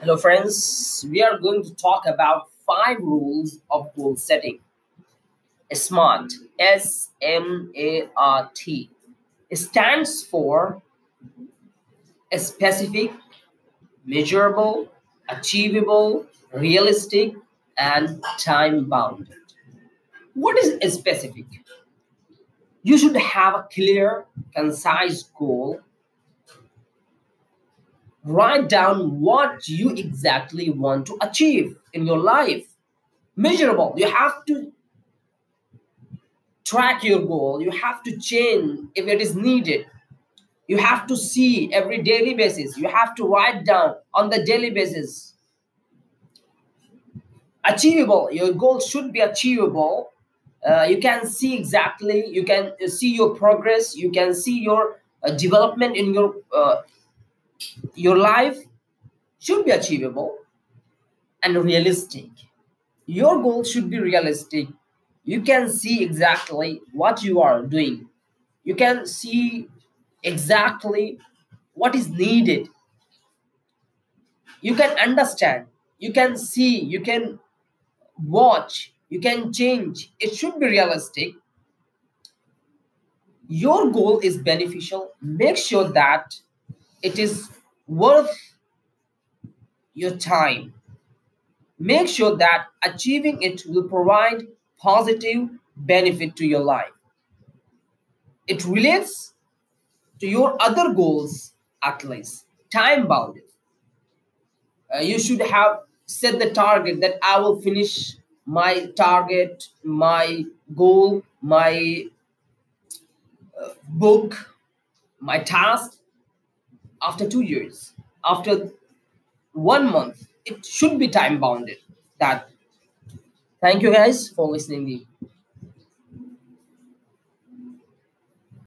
Hello, friends. We are going to talk about five rules of goal setting. SMART, S M A R T, stands for a specific, measurable, achievable, realistic, and time bound. What is specific? You should have a clear, concise goal write down what you exactly want to achieve in your life. Measurable. You have to track your goal. You have to change if it is needed. You have to see every daily basis. You have to write down on the daily basis. Achievable. Your goal should be achievable. Uh, you can see exactly. You can see your progress. You can see your uh, development in your uh, your life should be achievable and realistic. Your goal should be realistic. You can see exactly what you are doing. You can see exactly what is needed. You can understand. You can see. You can watch. You can change. It should be realistic. Your goal is beneficial. Make sure that it is worth your time. Make sure that achieving it will provide positive benefit to your life. It relates to your other goals at least, time bound. Uh, you should have set the target that I will finish my target, my goal, my uh, book, my task after two years, after one month. It should be time bounded. That. Thank you guys for listening.